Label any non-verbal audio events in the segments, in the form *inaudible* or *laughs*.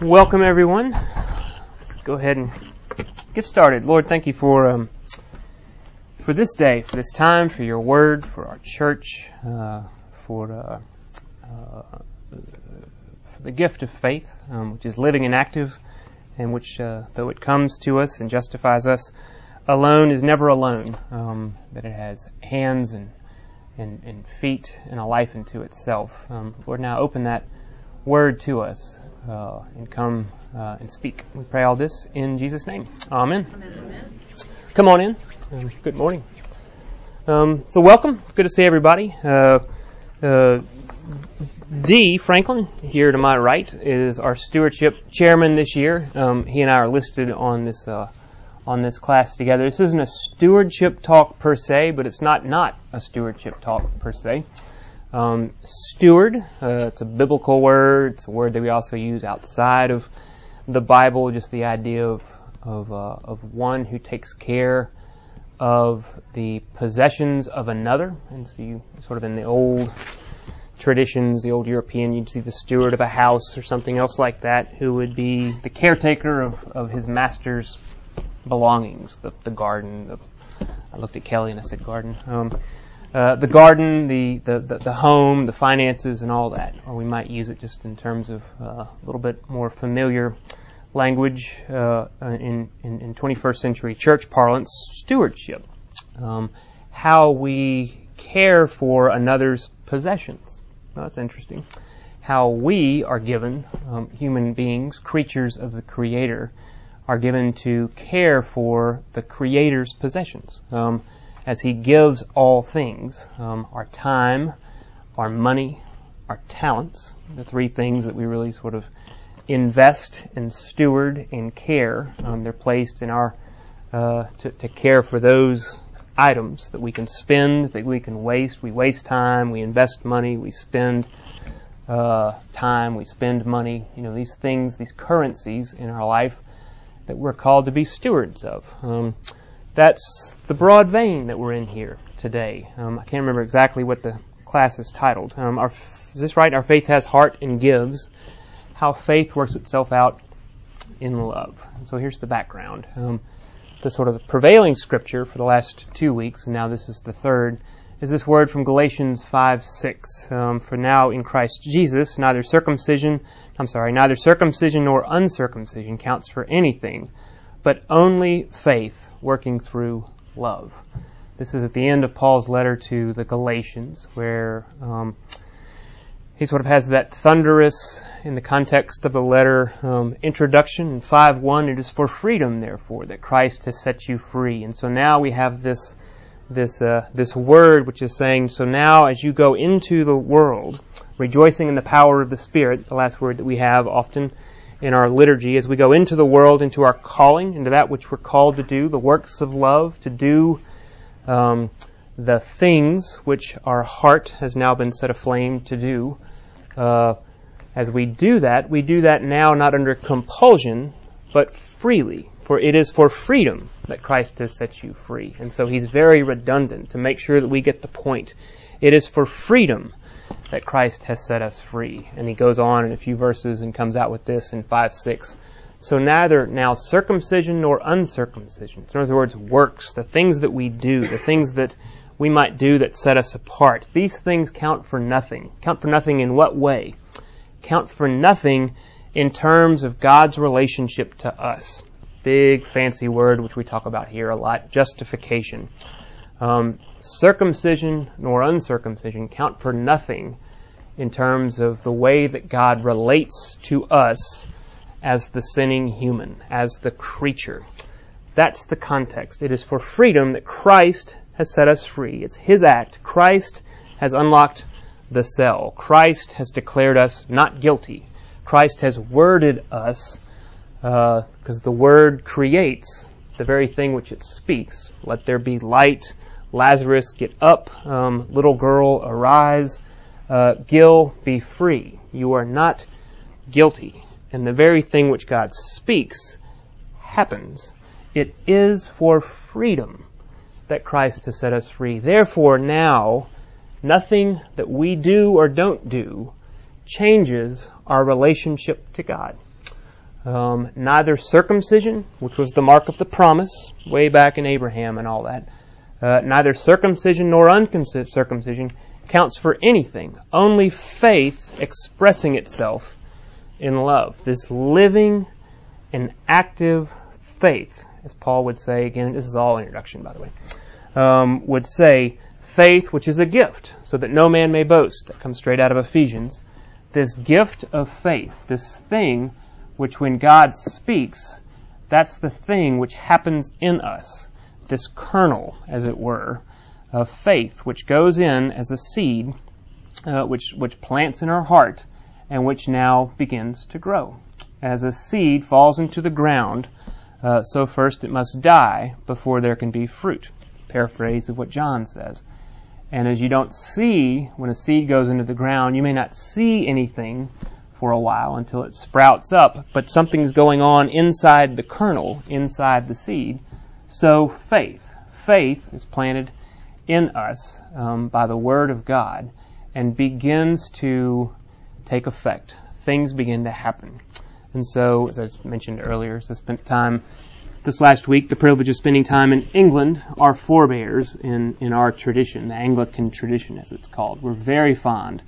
Welcome, everyone. Let's go ahead and get started. Lord, thank you for um, for this day, for this time, for your word, for our church, uh, for uh, uh, for the gift of faith, um, which is living and active, and which, uh, though it comes to us and justifies us, alone is never alone. Um, that it has hands and, and and feet and a life into itself. Um, Lord, now open that word to us uh, and come uh, and speak. We pray all this in Jesus' name. Amen. Amen. Come on in. Um, good morning. Um, so welcome. Good to see everybody. Uh, uh D. Franklin, here to my right, is our stewardship chairman this year. Um, he and I are listed on this uh, on this class together. This isn't a stewardship talk per se, but it's not not a stewardship talk per se. Um, steward, uh, it's a biblical word. It's a word that we also use outside of the Bible, just the idea of, of, uh, of one who takes care of the possessions of another. And so you sort of in the old traditions, the old European, you'd see the steward of a house or something else like that who would be the caretaker of, of his master's belongings, the, the garden. The, I looked at Kelly and I said garden. Um, uh, the garden, the, the, the, the, home, the finances, and all that. Or we might use it just in terms of uh, a little bit more familiar language uh, in, in, in, 21st century church parlance, stewardship. Um, how we care for another's possessions. Well, that's interesting. How we are given, um, human beings, creatures of the Creator, are given to care for the Creator's possessions. Um, as He gives all things um, our time, our money, our talents, the three things that we really sort of invest and steward and care. Um, they're placed in our uh, to, to, care for those items that we can spend, that we can waste. We waste time, we invest money, we spend uh, time, we spend money. You know these things, these currencies in our life that we're called to be stewards of. Um, that's the broad vein that we're in here today. Um, I can't remember exactly what the class is titled. Um, our, is this right? Our faith has heart and gives. How faith works itself out in love. So here's the background. Um, the sort of the prevailing scripture for the last two weeks, and now this is the third, is this word from Galatians 5 6. Um, for now in Christ Jesus, neither circumcision, I'm sorry, neither circumcision nor uncircumcision counts for anything, but only faith working through love. This is at the end of Paul's letter to the Galatians, where um, he sort of has that thunderous, in the context of the letter, um, introduction in 5.1, it is for freedom, therefore, that Christ has set you free. And so now we have this, this, uh, this word which is saying, so now as you go into the world, rejoicing in the power of the Spirit, the last word that we have often in our liturgy as we go into the world, into our calling, into that which we're called to do, the works of love, to do um, the things which our heart has now been set aflame to do. Uh, as we do that, we do that now not under compulsion, but freely. For it is for freedom that Christ has set you free. And so he's very redundant to make sure that we get the point. It is for freedom that Christ has set us free. And he goes on in a few verses and comes out with this in 5 6. So neither now circumcision nor uncircumcision, so in other words, works, the things that we do, the things that we might do that set us apart, these things count for nothing. Count for nothing in what way? Count for nothing in terms of God's relationship to us. Big fancy word which we talk about here a lot, justification. Um, circumcision nor uncircumcision count for nothing in terms of the way that God relates to us as the sinning human, as the creature. That's the context. It is for freedom that Christ has set us free. It's His act. Christ has unlocked the cell. Christ has declared us not guilty. Christ has worded us, because uh, the word creates the very thing which it speaks. Let there be light. Lazarus, get up. Um, little girl, arise. Uh, Gil, be free. You are not guilty. And the very thing which God speaks happens. It is for freedom that Christ has set us free. Therefore, now, nothing that we do or don't do changes our relationship to God. Um, neither circumcision, which was the mark of the promise way back in Abraham and all that, uh, neither circumcision nor uncircumcision counts for anything. Only faith expressing itself in love. This living and active faith, as Paul would say, again, this is all introduction, by the way, um, would say, faith which is a gift, so that no man may boast. That comes straight out of Ephesians. This gift of faith, this thing which when God speaks, that's the thing which happens in us. This kernel, as it were, of faith which goes in as a seed, uh, which, which plants in our heart, and which now begins to grow. As a seed falls into the ground, uh, so first it must die before there can be fruit. Paraphrase of what John says. And as you don't see, when a seed goes into the ground, you may not see anything for a while until it sprouts up, but something's going on inside the kernel, inside the seed. So faith. Faith is planted in us um, by the Word of God and begins to take effect. Things begin to happen. And so, as I mentioned earlier, as I spent time this last week, the privilege of spending time in England, our forebears in, in our tradition, the Anglican tradition as it's called, we're very fond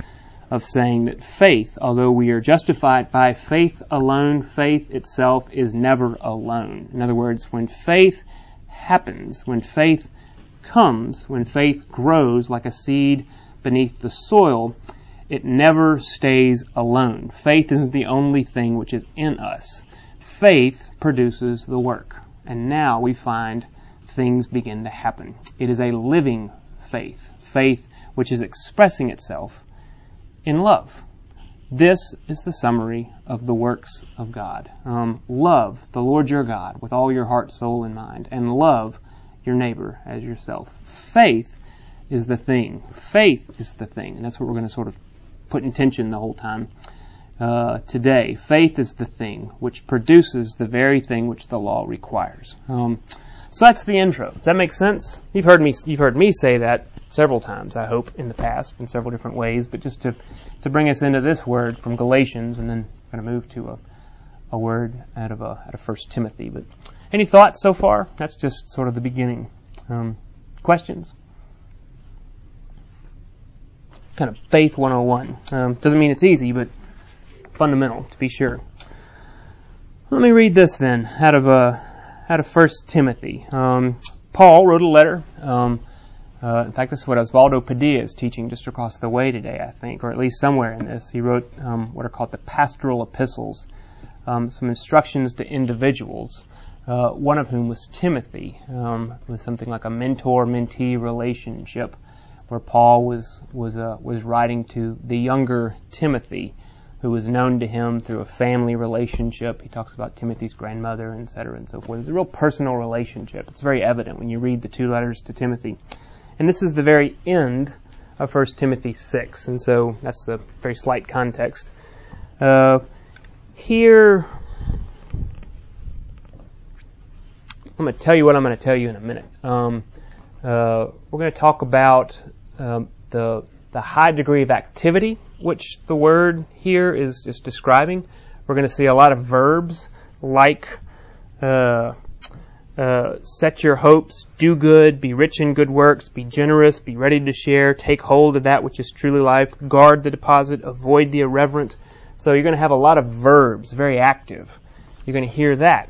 of saying that faith, although we are justified by faith alone, faith itself is never alone. In other words, when faith happens, when faith comes, when faith grows like a seed beneath the soil, it never stays alone. Faith isn't the only thing which is in us. Faith produces the work. And now we find things begin to happen. It is a living faith. Faith which is expressing itself in love. This is the summary of the works of God. Um, love the Lord your God with all your heart, soul, and mind, and love your neighbor as yourself. Faith is the thing. Faith is the thing, and that's what we're going to sort of put in tension the whole time uh, today. Faith is the thing which produces the very thing which the law requires. Um, so that's the intro. Does that make sense? You've heard me. You've heard me say that several times, I hope, in the past in several different ways. But just to to bring us into this word from Galatians, and then going to move to a a word out of a out of First Timothy. But any thoughts so far? That's just sort of the beginning. Um, questions? Kind of faith 101. Um, doesn't mean it's easy, but fundamental to be sure. Let me read this then out of uh, out of First Timothy. Um, Paul wrote a letter. Um, uh, in fact, this is what Osvaldo Padilla is teaching just across the way today, I think, or at least somewhere in this. He wrote um, what are called the pastoral epistles, um, some instructions to individuals. Uh, one of whom was Timothy, um, with something like a mentor-mentee relationship, where Paul was was uh, was writing to the younger Timothy, who was known to him through a family relationship. He talks about Timothy's grandmother, et cetera, and so forth. It's a real personal relationship. It's very evident when you read the two letters to Timothy. And this is the very end of 1 Timothy 6, and so that's the very slight context. Uh, here, I'm going to tell you what I'm going to tell you in a minute. Um, uh, we're going to talk about um, the the high degree of activity which the word here is, is describing. We're going to see a lot of verbs like uh, uh, set your hopes, do good, be rich in good works, be generous, be ready to share, take hold of that which is truly life, guard the deposit, avoid the irreverent. So you're going to have a lot of verbs, very active. You're going to hear that.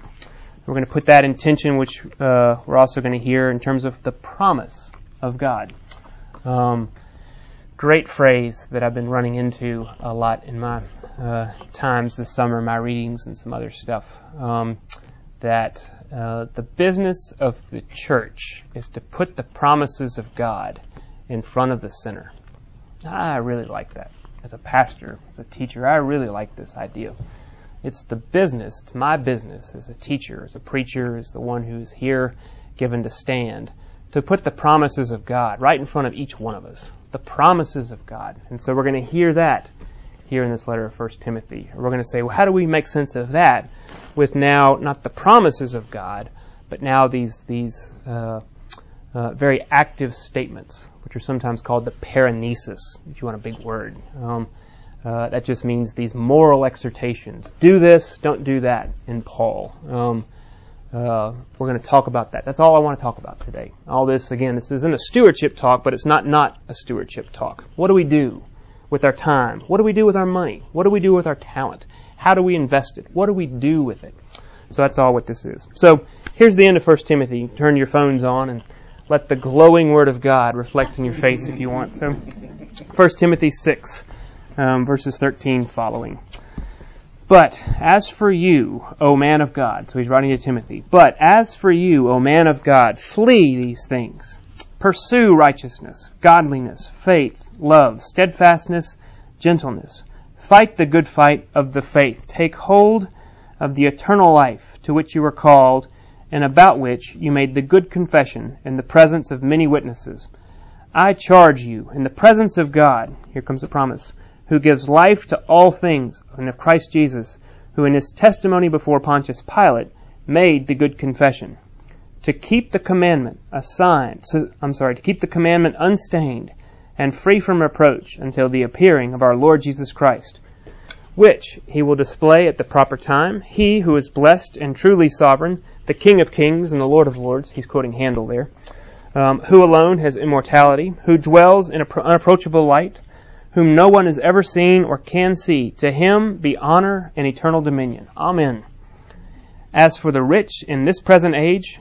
We're going to put that in tension, which uh, we're also going to hear in terms of the promise of God. Um, great phrase that I've been running into a lot in my uh, times this summer, my readings and some other stuff. Um, that uh, the business of the church is to put the promises of God in front of the sinner. I really like that. As a pastor, as a teacher, I really like this idea. It's the business, it's my business as a teacher, as a preacher, as the one who's here given to stand, to put the promises of God right in front of each one of us. The promises of God. And so we're going to hear that here in this letter of 1 Timothy. We're going to say, well, how do we make sense of that with now not the promises of God, but now these these uh, uh, very active statements, which are sometimes called the paraenesis, if you want a big word. Um, Uh, that just means these moral exhortations. Do this, don't do that in Paul. Um, uh, we're going to talk about that. That's all I want to talk about today. All this, again, this isn't a stewardship talk, but it's not not a stewardship talk. What do we do with our time? What do we do with our money? What do we do with our talent? How do we invest it? What do we do with it? So that's all what this is. So here's the end of 1 Timothy. Turn your phones on and let the glowing word of God reflect in your face if you want. So 1 Timothy 6 um, verses 13 following. But as for you, O man of God, so he's writing to Timothy, but as for you, O man of God, flee these things. Pursue righteousness, godliness, faith, love, steadfastness, gentleness. Fight the good fight of the faith. Take hold of the eternal life to which you were called and about which you made the good confession in the presence of many witnesses. I charge you in the presence of God, here comes the promise, who gives life to all things, and of Christ Jesus, who in his testimony before Pontius Pilate made the good confession. To keep the commandment a assigned, I'm sorry, to keep the commandment unstained and free from reproach until the appearing of our Lord Jesus Christ, which he will display at the proper time. He who is blessed and truly sovereign, the King of kings and the Lord of lords, he's quoting Handel there, um, who alone has immortality, who dwells in an unapproachable light, whom no one has ever seen or can see. To him be honor and eternal dominion. Amen. As for the rich in this present age,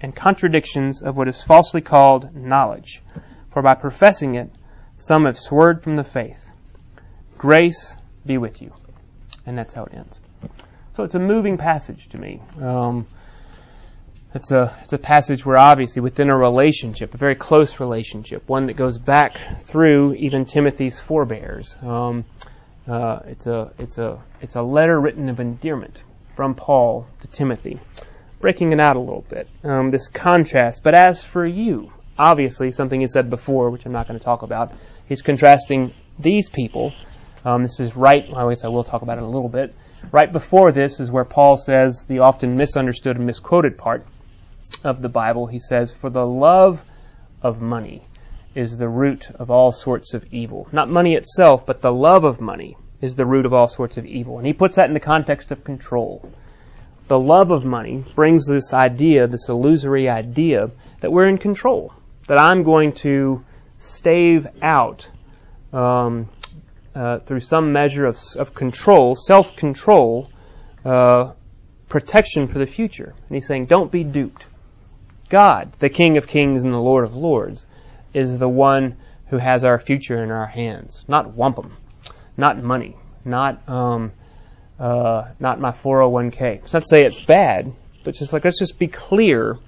and contradictions of what is falsely called knowledge, for by professing it, some have swerved from the faith. Grace be with you. And that's how it ends. So it's a moving passage to me. Um, it's a it's a passage where obviously within a relationship, a very close relationship, one that goes back through even Timothy's forebears. Um, uh, it's a it's a it's a letter written of endearment from Paul to Timothy, breaking it out a little bit. Um, this contrast. But as for you, obviously something he said before, which I'm not going to talk about. He's contrasting these people. Um, this is right. I guess I will talk about it a little bit. Right before this is where Paul says the often misunderstood and misquoted part of the Bible. He says, "For the love of money." is the root of all sorts of evil. Not money itself, but the love of money is the root of all sorts of evil. And he puts that in the context of control. The love of money brings this idea, this illusory idea, that we're in control, that I'm going to stave out um, uh, through some measure of, of control, self control, uh, protection for the future. And he's saying, don't be duped. God, the King of kings and the Lord of lords, is the one who has our future in our hands, not wampum, not money, not um, uh, not my 401k. It's not say it's bad, but just like let's just be clear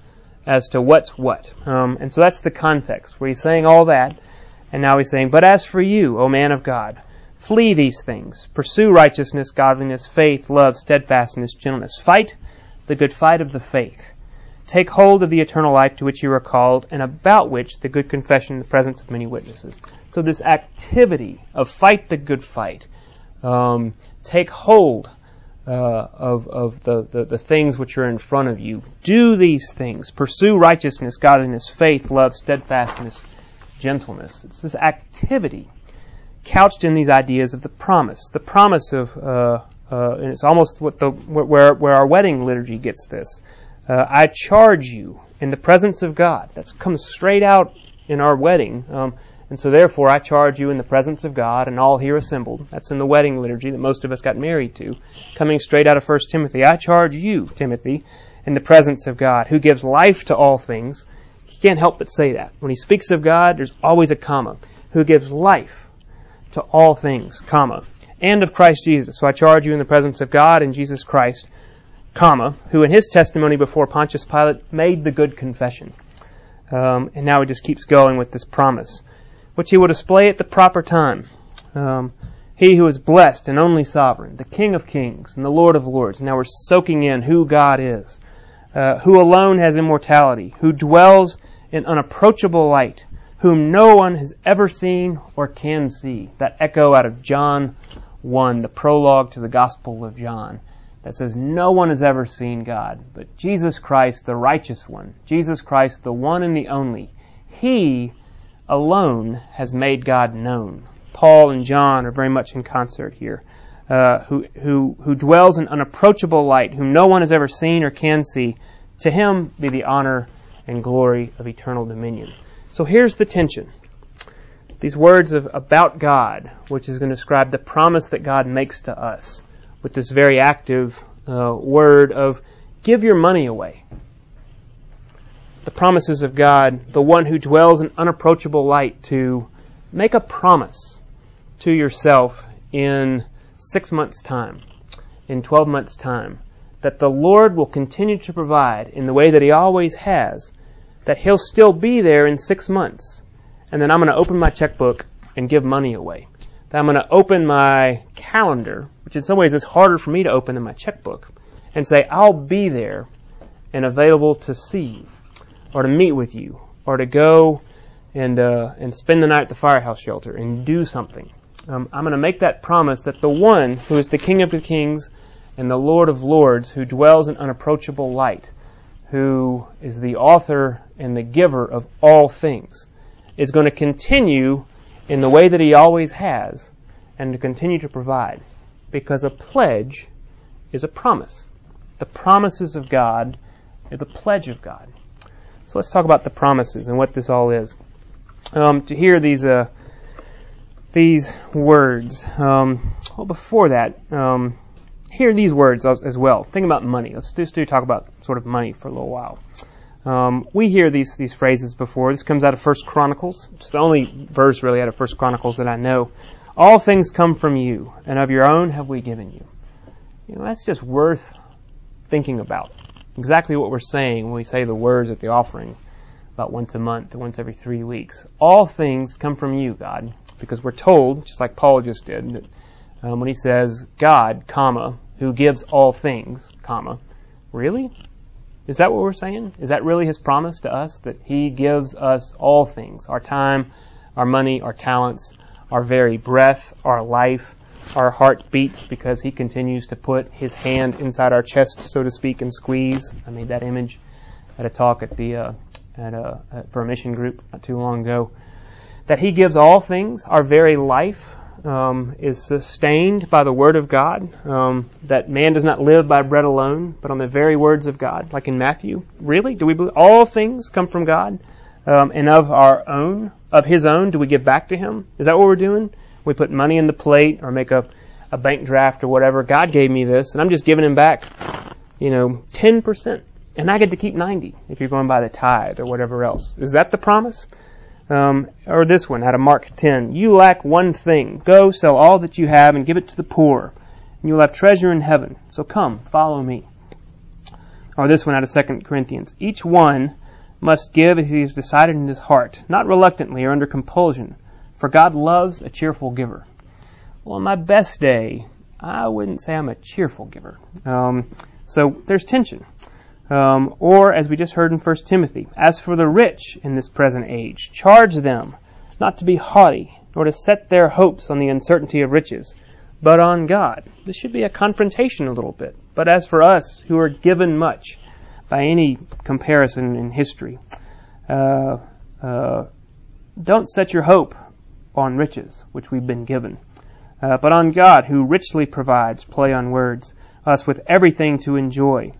as to what's what. Um, and so that's the context where he's saying all that, and now he's saying, "But as for you, O man of God, flee these things: pursue righteousness, godliness, faith, love, steadfastness, gentleness. Fight the good fight of the faith." Take hold of the eternal life to which you are called, and about which the good confession in the presence of many witnesses. So this activity of fight the good fight, um, take hold uh, of, of the, the, the things which are in front of you. Do these things. Pursue righteousness, godliness, faith, love, steadfastness, gentleness. It's this activity couched in these ideas of the promise. The promise of, uh, uh, and it's almost what the where where our wedding liturgy gets this uh, I charge you in the presence of God. That comes straight out in our wedding. Um, and so therefore I charge you in the presence of God and all here assembled. That's in the wedding liturgy that most of us got married to. Coming straight out of 1 Timothy. I charge you, Timothy, in the presence of God, who gives life to all things. He can't help but say that. When he speaks of God, there's always a comma. Who gives life to all things, comma. And of Christ Jesus. So I charge you in the presence of God and Jesus Christ, comma, who in his testimony before Pontius Pilate made the good confession. Um, and now he just keeps going with this promise, which he will display at the proper time. Um, He who is blessed and only sovereign, the King of kings and the Lord of lords. Now we're soaking in who God is, uh, who alone has immortality, who dwells in unapproachable light, whom no one has ever seen or can see. That echo out of John 1, the prologue to the Gospel of John, that says, No one has ever seen God, but Jesus Christ, the righteous one, Jesus Christ, the one and the only, He alone has made God known. Paul and John are very much in concert here. Uh, who, who, who dwells in unapproachable light, whom no one has ever seen or can see, to him be the honor and glory of eternal dominion. So here's the tension. These words of about God, which is going to describe the promise that God makes to us, with this very active uh, word of give your money away. The promises of God, the one who dwells in unapproachable light, to make a promise to yourself in six months' time, in 12 months' time, that the Lord will continue to provide in the way that He always has, that He'll still be there in six months, and then I'm going to open my checkbook and give money away. That I'm going to open my calendar, which in some ways is harder for me to open than my checkbook, and say, I'll be there and available to see or to meet with you, or to go and, uh, and spend the night at the firehouse shelter and do something um, I'm going to make that promise that the one who is the King of the kings and the Lord of lords, who dwells in unapproachable light, who is the author and the giver of all things, is going to continue in the way that he always has and to continue to provide. Because a pledge is a promise. The promises of God are the pledge of God. So let's talk about the promises and what this all is. Um, to hear these uh, these words. Um, well, before that, um, hear these words as, as, well. Think about money. Let's just do talk about sort of money for a little while. Um, we hear these these phrases before. This comes out of First Chronicles. It's the only verse really out of First Chronicles that I know. All things come from you, and of your own have we given you. You know, that's just worth thinking about. Exactly what we're saying when we say the words at the offering about once a month once every three weeks. All things come from you, God, because we're told, just like Paul just did, that um, when he says God, comma, who gives all things, comma, really? Is that what we're saying? Is that really his promise to us that he gives us all things, our time, our money, our talents, our very breath, our life, our heart beats because he continues to put his hand inside our chest, so to speak, and squeeze. I made that image at a talk at the uh, at a, for a mission group not too long ago. That He gives all things, our very life um, is sustained by the Word of God. Um, that man does not live by bread alone, but on the very words of God, like in Matthew. Really, do we believe all things come from God, um, and of our own, of His own, do we give back to Him? Is that what we're doing? We put money in the plate or make a a bank draft or whatever. God gave me this, and I'm just giving Him back, you know, ten percent and I get to keep 90 if you're going by the tithe or whatever else. Is that the promise? Um, or this one out of Mark 10. You lack one thing. Go sell all that you have and give it to the poor, and you will have treasure in heaven. So come, follow me. Or this one out of 2 Corinthians. Each one must give as he has decided in his heart, not reluctantly or under compulsion, for God loves a cheerful giver. Well, on my best day, I wouldn't say I'm a cheerful giver. Um, so there's tension. Um, or, as we just heard in 1 Timothy, as for the rich in this present age, charge them not to be haughty, nor to set their hopes on the uncertainty of riches, but on God. This should be a confrontation a little bit. But as for us, who are given much by any comparison in history, uh, uh, don't set your hope on riches, which we've been given, uh, but on God, who richly provides, play on words, us with everything to enjoy.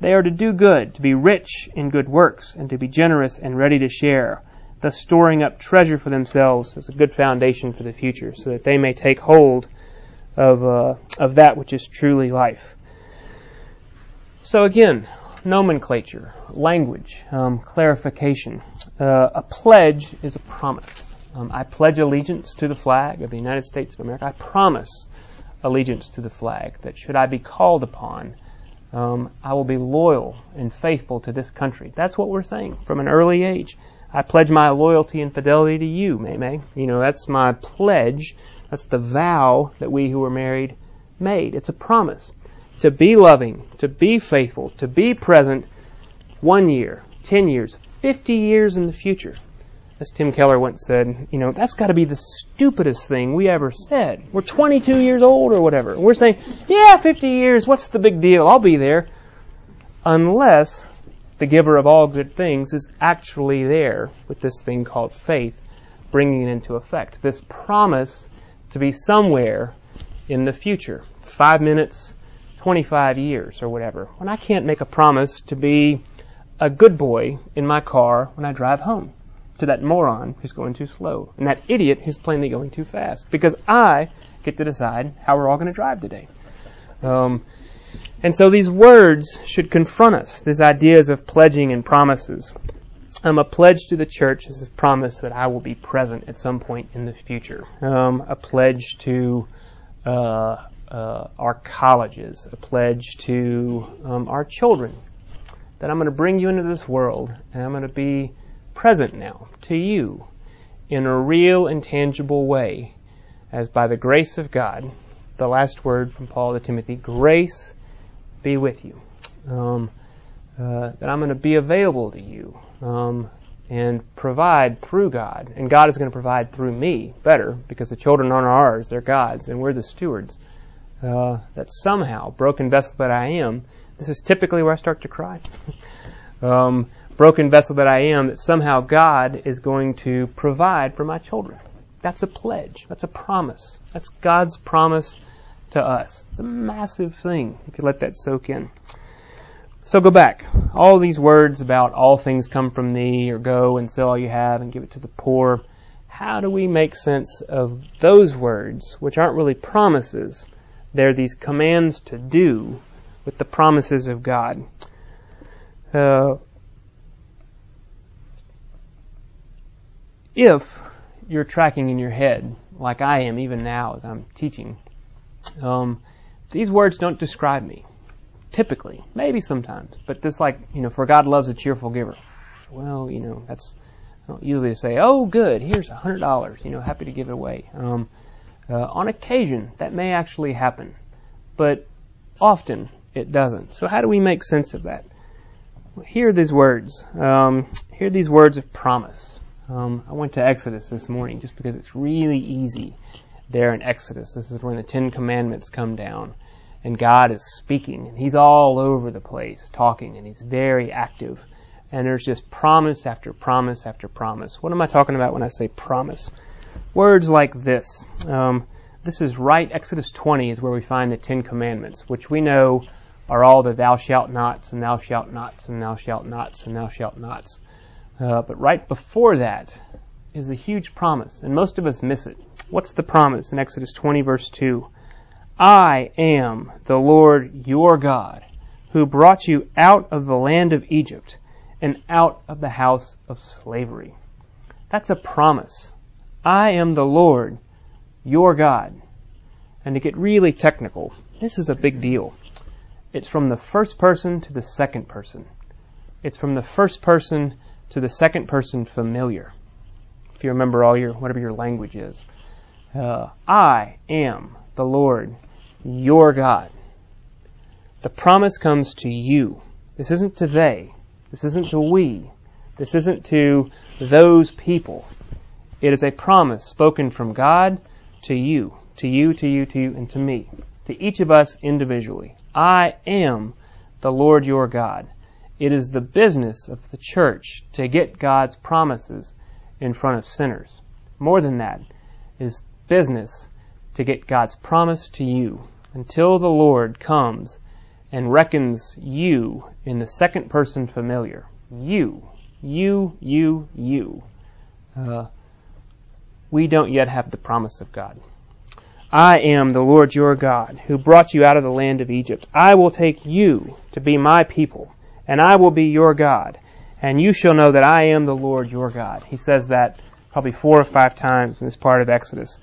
They are to do good, to be rich in good works, and to be generous and ready to share, thus storing up treasure for themselves as a good foundation for the future, so that they may take hold of, uh, of that which is truly life. So again, nomenclature, language, um, clarification. Uh, a pledge is a promise. Um, I pledge allegiance to the flag of the United States of America. I promise allegiance to the flag that should I be called upon um, I will be loyal and faithful to this country. That's what we're saying from an early age. I pledge my loyalty and fidelity to you, May May. You know, that's my pledge. That's the vow that we who are married made. It's a promise to be loving, to be faithful, to be present one year, 10 years, 50 years in the future. As Tim Keller once said, you know, that's got to be the stupidest thing we ever said. We're 22 years old or whatever. We're saying, yeah, 50 years, what's the big deal? I'll be there. Unless the giver of all good things is actually there with this thing called faith, bringing it into effect. This promise to be somewhere in the future. Five minutes, 25 years, or whatever. When I can't make a promise to be a good boy in my car when I drive home to that moron who's going too slow and that idiot who's plainly going too fast because I get to decide how we're all going to drive today. Um, and so these words should confront us, these ideas of pledging and promises. Um, a pledge to the church is a promise that I will be present at some point in the future. Um, a pledge to uh, uh, our colleges, a pledge to um, our children, that I'm going to bring you into this world and I'm going to be present now to you in a real and tangible way, as by the grace of God, the last word from Paul to Timothy, grace be with you. Um, uh, that I'm going to be available to you um, and provide through God. And God is going to provide through me better because the children aren't ours, they're God's, and we're the stewards. Uh, that somehow, broken vessel that I am, this is typically where I start to cry. *laughs* um, broken vessel that I am, that somehow God is going to provide for my children. That's a pledge. That's a promise. That's God's promise to us. It's a massive thing if you let that soak in. So go back. All these words about all things come from thee, or go and sell all you have and give it to the poor. How do we make sense of those words, which aren't really promises? They're these commands to do with the promises of God. Uh, if you're tracking in your head, like I am even now as I'm teaching, um, these words don't describe me. Typically, maybe sometimes, but this like you know, for God loves a cheerful giver. Well, you know, that's usually say, oh, good, here's a hundred dollars. You know, happy to give it away. Um, uh, on occasion, that may actually happen, but often it doesn't. So how do we make sense of that? Well, hear these words. Um, hear these words of promise. Um, I went to Exodus this morning just because it's really easy there in Exodus. This is when the Ten Commandments come down and God is speaking, and He's all over the place talking, and He's very active. And there's just promise after promise after promise. What am I talking about when I say promise? Words like this. Um, this is right, Exodus 20 is where we find the Ten Commandments, which we know are all the thou shalt nots, and thou shalt nots, and thou shalt nots, and thou shalt nots. Uh, but right before that is a huge promise, and most of us miss it. What's the promise in Exodus 20, verse 2? I am the Lord your God, who brought you out of the land of Egypt and out of the house of slavery. That's a promise. I am the Lord your God. And to get really technical, this is a big deal. It's from the first person to the second person. It's from the first person to the second person familiar. If you remember all your, whatever your language is. Uh, I am the Lord your God. The promise comes to you. This isn't to they. This isn't to we. This isn't to those people. It is a promise spoken from God to you, to you, to you, to you, and to me, to each of us individually. I am the Lord your God. It is the business of the church to get God's promises in front of sinners. More than that, it is business to get God's promise to you until the Lord comes and reckons you in the second person familiar. You, you, you, you. Uh, we don't yet have the promise of God. I am the Lord your God, who brought you out of the land of Egypt. I will take you to be my people, and I will be your God, and you shall know that I am the Lord your God. He says that probably four or five times in this part of Exodus.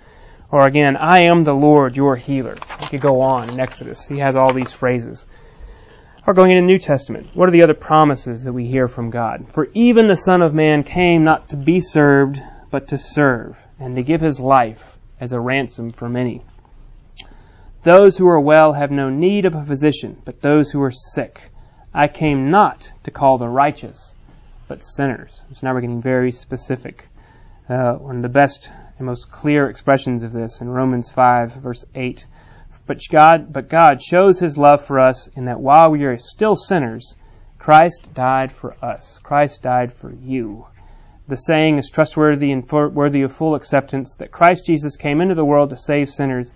Or again, I am the Lord your healer. We could go on in Exodus. He has all these phrases. Or going into the New Testament, what are the other promises that we hear from God? For even the Son of Man came not to be served, but to serve, and to give his life as a ransom for many. Those who are well have no need of a physician, but those who are sick. I came not to call the righteous, but sinners. So now we're getting very specific. Uh, one of the best and most clear expressions of this in Romans 5, verse 8. But God, but God shows His love for us in that while we are still sinners, Christ died for us. Christ died for you. The saying is trustworthy and worthy of full acceptance that Christ Jesus came into the world to save sinners,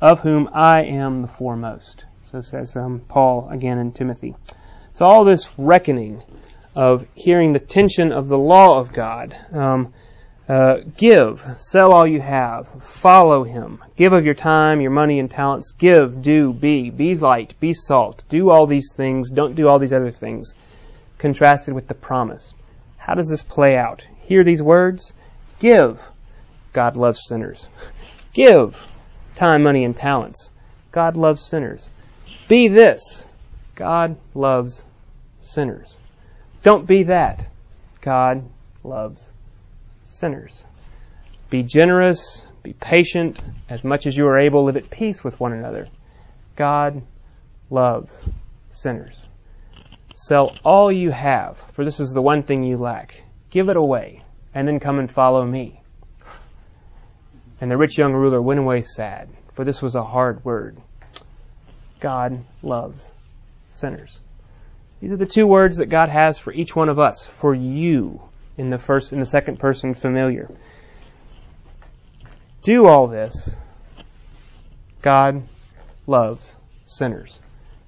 of whom I am the foremost. So says um, Paul again in Timothy. So all this reckoning of hearing the tension of the law of God. Um, uh, give, sell all you have, follow him, give of your time, your money, and talents. Give, do, be, be light, be salt. Do all these things, don't do all these other things. Contrasted with the promise. How does this play out? Hear these words? Give. God loves sinners. *laughs* Give time, money, and talents. God loves sinners. Be this. God loves sinners. Don't be that. God loves sinners. Be generous, be patient, as much as you are able, live at peace with one another. God loves sinners. Sell all you have, for this is the one thing you lack. Give it away, and then come and follow me. And the rich young ruler went away sad, for this was a hard word. God loves sinners. These are the two words that God has for each one of us, for you in the first in the second person familiar. Do all this. God loves sinners.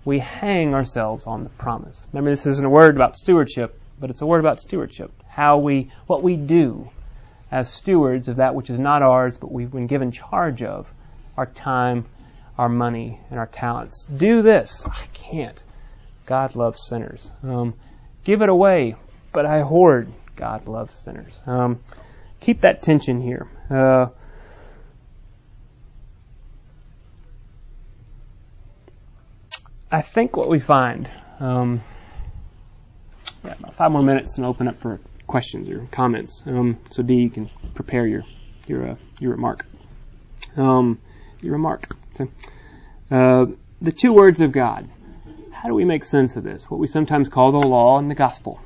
We hang ourselves on the promise. Remember this isn't a word about stewardship, but it's a word about stewardship. How we what we do as stewards of that which is not ours, but we've been given charge of, our time, our money, and our talents. Do this. I can't. God loves sinners. Um, give it away, but I hoard. God loves sinners. Um, keep that tension here. Uh, I think what we find. Um, yeah, about five more minutes and open up for questions or comments. Um, so D, you can prepare your your uh, your remark. Um, your remark. So, uh, the two words of God. How do we make sense of this? What we sometimes call the law and the gospel.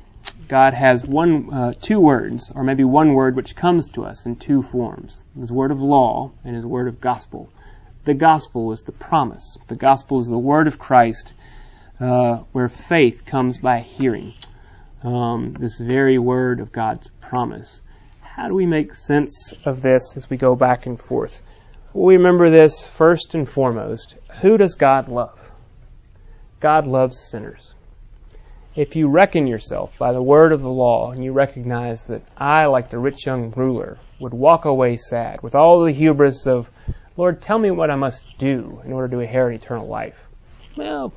God has one, uh, two words, or maybe one word, which comes to us in two forms: His word of law and His word of gospel. The gospel is the promise. The gospel is the word of Christ, uh, where faith comes by hearing. Um, this very word of God's promise. How do we make sense of this as we go back and forth? Well, we remember this first and foremost. Who does God love? God loves sinners if you reckon yourself by the word of the law and you recognize that I, like the rich young ruler, would walk away sad with all the hubris of, Lord, tell me what I must do in order to inherit eternal life. Well,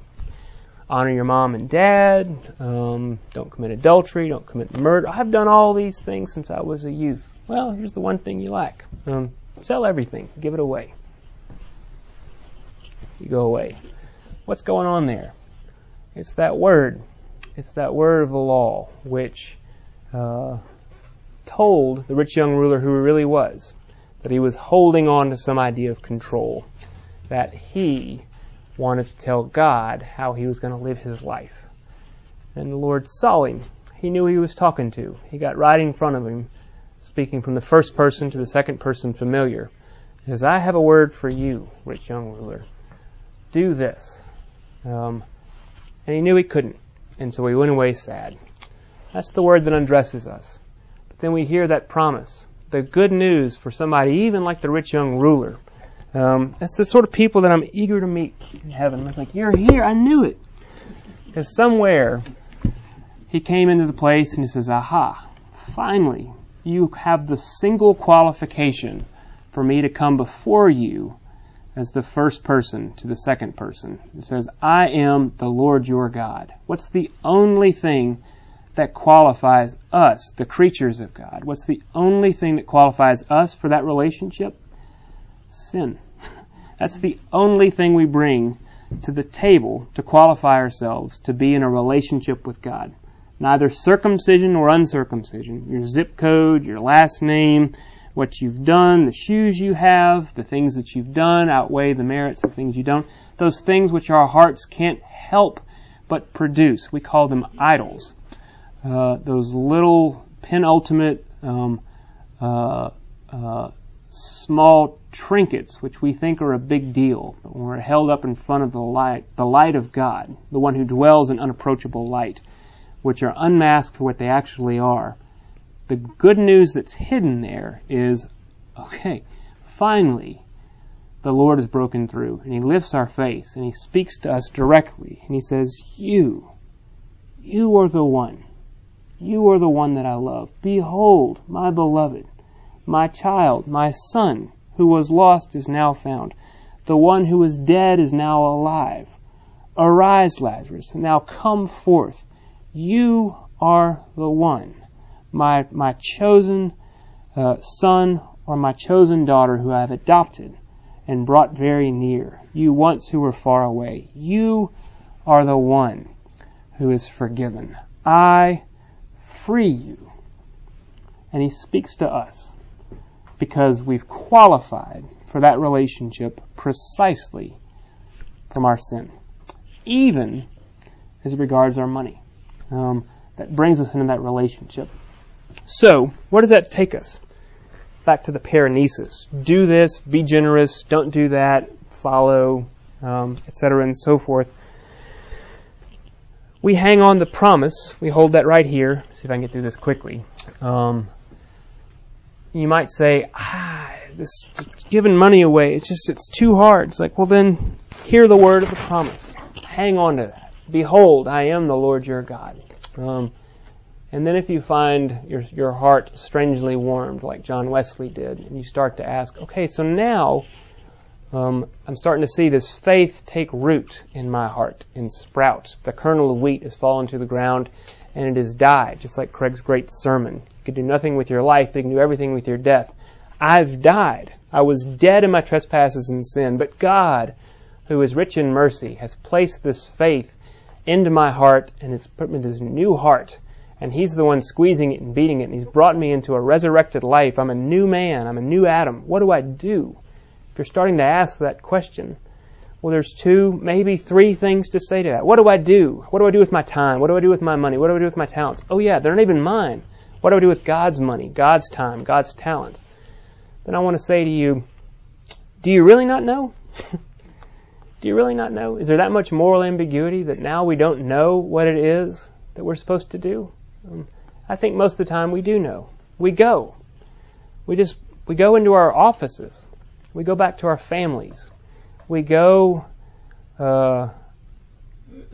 honor your mom and dad, um, don't commit adultery, don't commit murder. I've done all these things since I was a youth. Well, here's the one thing you lack. Um, sell everything, give it away. You go away. What's going on there? It's that word it's that word of the law which uh, told the rich young ruler who he really was that he was holding on to some idea of control, that he wanted to tell God how he was going to live his life. And the Lord saw him. He knew he was talking to. He got right in front of him, speaking from the first person to the second person familiar. He says, I have a word for you, rich young ruler. Do this. Um, and he knew he couldn't. And so he went away sad. That's the word that undresses us. But then we hear that promise. The good news for somebody, even like the rich young ruler. Um, that's the sort of people that I'm eager to meet in heaven. It's like, you're here. I knew it. Because somewhere he came into the place and he says, aha, finally, you have the single qualification for me to come before you as the first person to the second person. It says, I am the Lord your God. What's the only thing that qualifies us, the creatures of God? What's the only thing that qualifies us for that relationship? Sin. *laughs* That's the only thing we bring to the table to qualify ourselves to be in a relationship with God. Neither circumcision nor uncircumcision, your zip code, your last name, what you've done, the shoes you have, the things that you've done outweigh the merits of things you don't. Those things which our hearts can't help but produce. We call them idols. Uh, those little penultimate um, uh, uh, small trinkets which we think are a big deal, but when we're held up in front of the light, the light of God, the one who dwells in unapproachable light, which are unmasked for what they actually are. The good news that's hidden there is, okay, finally, the Lord has broken through, and He lifts our face, and He speaks to us directly, and He says, You, you are the one. You are the one that I love. Behold, my beloved, my child, my son, who was lost is now found. The one who was dead is now alive. Arise, Lazarus, now come forth. You are the one, my, my chosen uh, son or my chosen daughter who I have adopted and brought very near. You once who were far away. You are the one who is forgiven. I free you. And he speaks to us because we've qualified for that relationship precisely from our sin, even as regards our money. Um, that brings us into that relationship. So, where does that take us? Back to the paraenesis. Do this, be generous, don't do that, follow, um, etc., and so forth. We hang on the promise. We hold that right here. See if I can get through this quickly. Um, you might say, ah, this giving money away, it's just, it's too hard. It's like, well then, hear the word of the promise. Hang on to that. Behold, I am the Lord your God. Um, and then if you find your, your heart strangely warmed, like John Wesley did, and you start to ask, okay, so now um, I'm starting to see this faith take root in my heart and sprout. The kernel of wheat has fallen to the ground and it has died, just like Craig's great sermon. You can do nothing with your life, but you can do everything with your death. I've died. I was dead in my trespasses and sin, but God, who is rich in mercy, has placed this faith into my heart and has put me this new heart. And He's the one squeezing it and beating it, and He's brought me into a resurrected life. I'm a new man. I'm a new Adam. What do I do? If you're starting to ask that question, well, there's two, maybe three things to say to that. What do I do? What do I do with my time? What do I do with my money? What do I do with my talents? Oh, yeah, they're not even mine. What do I do with God's money, God's time, God's talents? Then I want to say to you, do you really not know? *laughs* do you really not know? Is there that much moral ambiguity that now we don't know what it is that we're supposed to do? Um, I think most of the time we do know. We go. We just we go into our offices. We go back to our families. We go uh,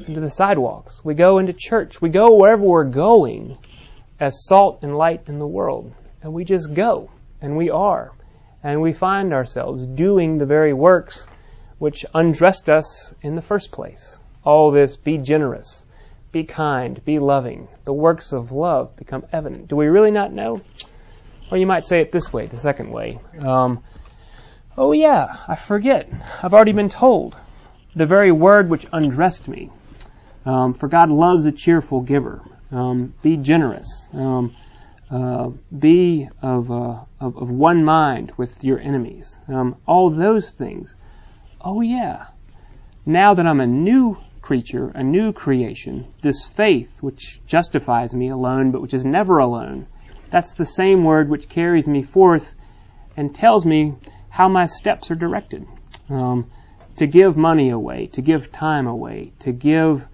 into the sidewalks. We go into church. We go wherever we're going as salt and light in the world. And we just go, and we are. And we find ourselves doing the very works which undressed us in the first place. All this, be generous, be kind, be loving. The works of love become evident. Do we really not know? Or you might say it this way, the second way. Um, oh yeah, I forget. I've already been told. The very word which undressed me. Um, for God loves a cheerful giver. Um, be generous. Um, uh, be of, uh, of, of, one mind with your enemies. Um, all those things. Oh, yeah. Now that I'm a new creature, a new creation, this faith which justifies me alone, but which is never alone, that's the same word which carries me forth and tells me how my steps are directed. Um, to give money away, to give time away, to give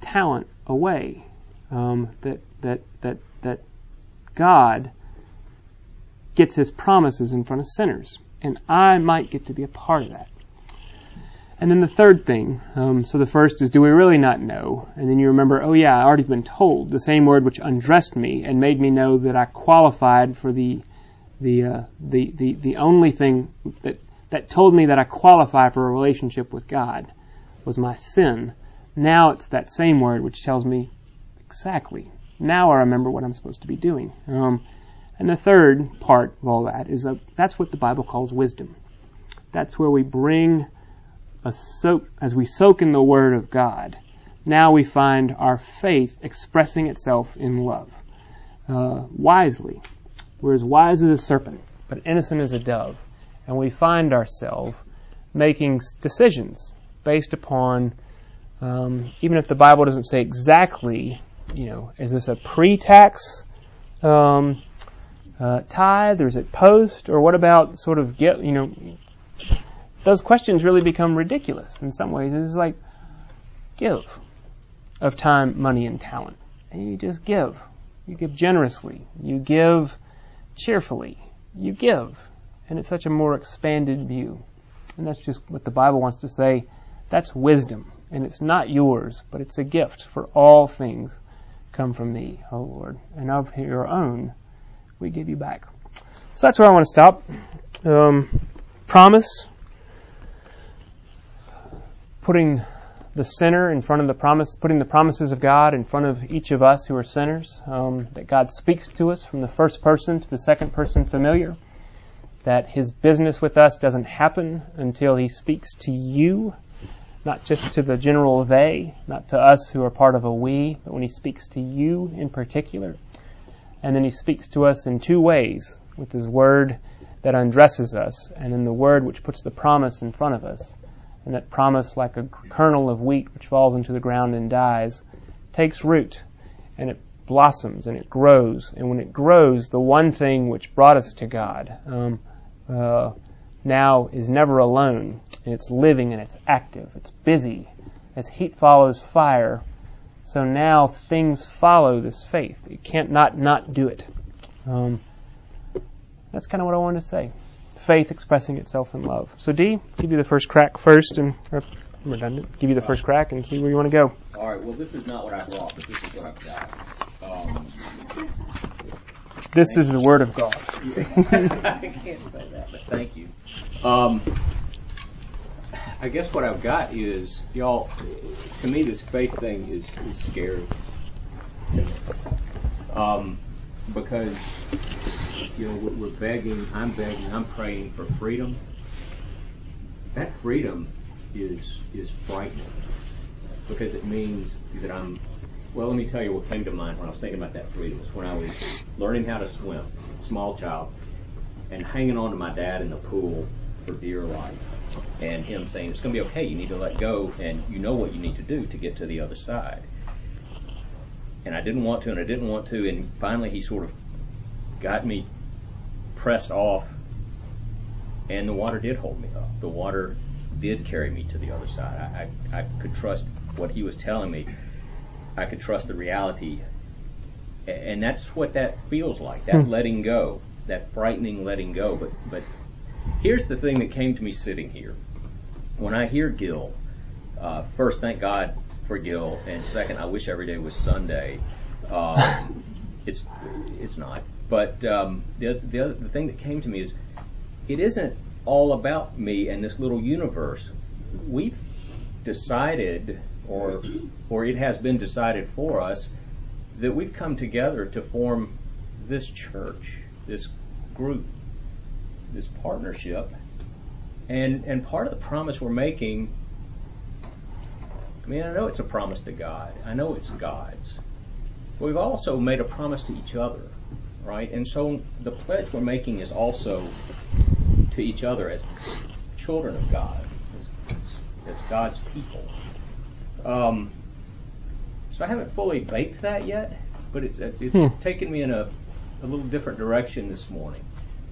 talent away um, that that that that God gets His promises in front of sinners, and I might get to be a part of that. And then the third thing, um, so the first is, do we really not know? And then you remember, oh yeah, I already been told the same word which undressed me and made me know that I qualified for the the uh, the, the the only thing that that told me that I qualify for a relationship with God was my sin. Now it's that same word which tells me exactly. Now I remember what I'm supposed to be doing. Um, and the third part of all that is a, that's what the Bible calls wisdom. That's where we bring soak, as we soak in the Word of God. Now we find our faith expressing itself in love. Uh, wisely. We're as wise as a serpent, but innocent as a dove. And we find ourselves making decisions based upon, um, even if the Bible doesn't say exactly, you know, is this a pre-tax um, uh, tithe or is it post or what about sort of get, you know, those questions really become ridiculous in some ways. It's like, give of time, money, and talent. And you just give. You give generously. You give cheerfully. You give. And it's such a more expanded view. And that's just what the Bible wants to say. That's wisdom. And it's not yours, but it's a gift for all things come from thee, O Lord. And of your own we give you back. So that's where I want to stop. Um, promise. Putting the sinner in front of the promise, putting the promises of God in front of each of us who are sinners. Um, that God speaks to us from the first person to the second person familiar that his business with us doesn't happen until he speaks to you, not just to the general they, not to us who are part of a we, but when he speaks to you in particular. And then he speaks to us in two ways with his word that undresses us, and in the word which puts the promise in front of us. And that promise, like a kernel of wheat which falls into the ground and dies, takes root and it blossoms and it grows. And when it grows, the one thing which brought us to God, um, uh, now is never alone, and it's living and it's active, it's busy. As heat follows fire, so now things follow this faith. You can't not not do it. Um, that's kind of what I wanted to say. Faith expressing itself in love. So D, give you the first crack first, and or, I'm redundant. Give you the first crack and see where you want to go. All right. Well, this is not what I brought, but this is what I've got. Um, this is the Word of God. *laughs* I can't say that, but thank you. Um, I guess what I've got is, y'all, to me, this faith thing is, is scary. Um, because, you know, we're begging, I'm begging, I'm praying for freedom. That freedom is, is frightening because it means that I'm well, let me tell you what came to mind when I was thinking about that freedom. Was when I was learning how to swim, small child, and hanging on to my dad in the pool for dear life, and him saying it's going to be okay. You need to let go, and you know what you need to do to get to the other side. And I didn't want to, and I didn't want to, and finally he sort of got me pressed off, and the water did hold me up. The water did carry me to the other side. I, I, I could trust what he was telling me I could trust the reality. And that's what that feels like, that hmm. letting go, that frightening letting go. But, but here's the thing that came to me sitting here. When I hear Gil, uh, first, thank God for Gil, and second, I wish every day was Sunday. Uh, *laughs* it's, it's not. But um, the, the, other, the thing that came to me is it isn't all about me and this little universe. We've decided or or it has been decided for us that we've come together to form this church, this group, this partnership. And and part of the promise we're making I mean, I know it's a promise to God. I know it's God's. But we've also made a promise to each other, right? And so the pledge we're making is also to each other as children of God, as, as, as God's people. Um, so I haven't fully baked that yet, but it's, it's hmm. taken me in a, a little different direction this morning.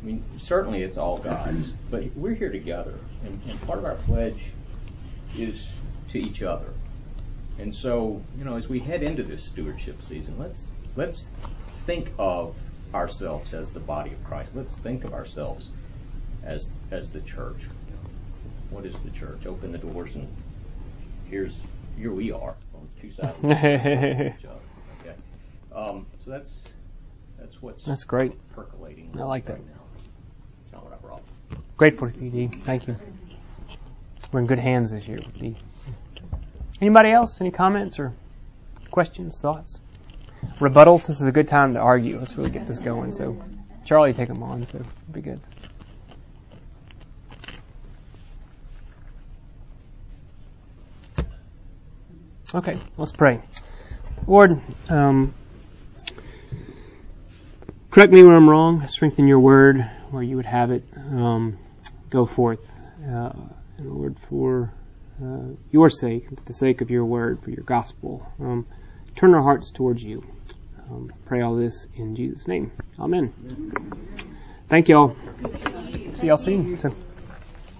I mean, certainly it's all God's, but we're here together, and, and part of our pledge is to each other. And so, you know, as we head into this stewardship season, let's let's think of ourselves as the body of Christ. Let's think of ourselves as as the church. What is the church? Open the doors and here's here we are on two sides of *laughs* each other. Okay. Um, so that's that's what's that's great percolating. I like that. Right now. That's not what I brought. Grateful for you, D. Thank you. We're in good hands this year with D. Anybody else? Any comments or questions, thoughts? Rebuttals. This is a good time to argue. Let's really get this going. So, Charlie, take them on. So, it'll be good. Okay, let's pray. Lord, um, correct me where I'm wrong. Strengthen your word where you would have it. Um, go forth, uh, Lord, for uh, your sake, for the sake of your word, for your gospel. Um, turn our hearts towards you. Um, pray all this in Jesus' name. Amen. Thank you all. See y'all soon.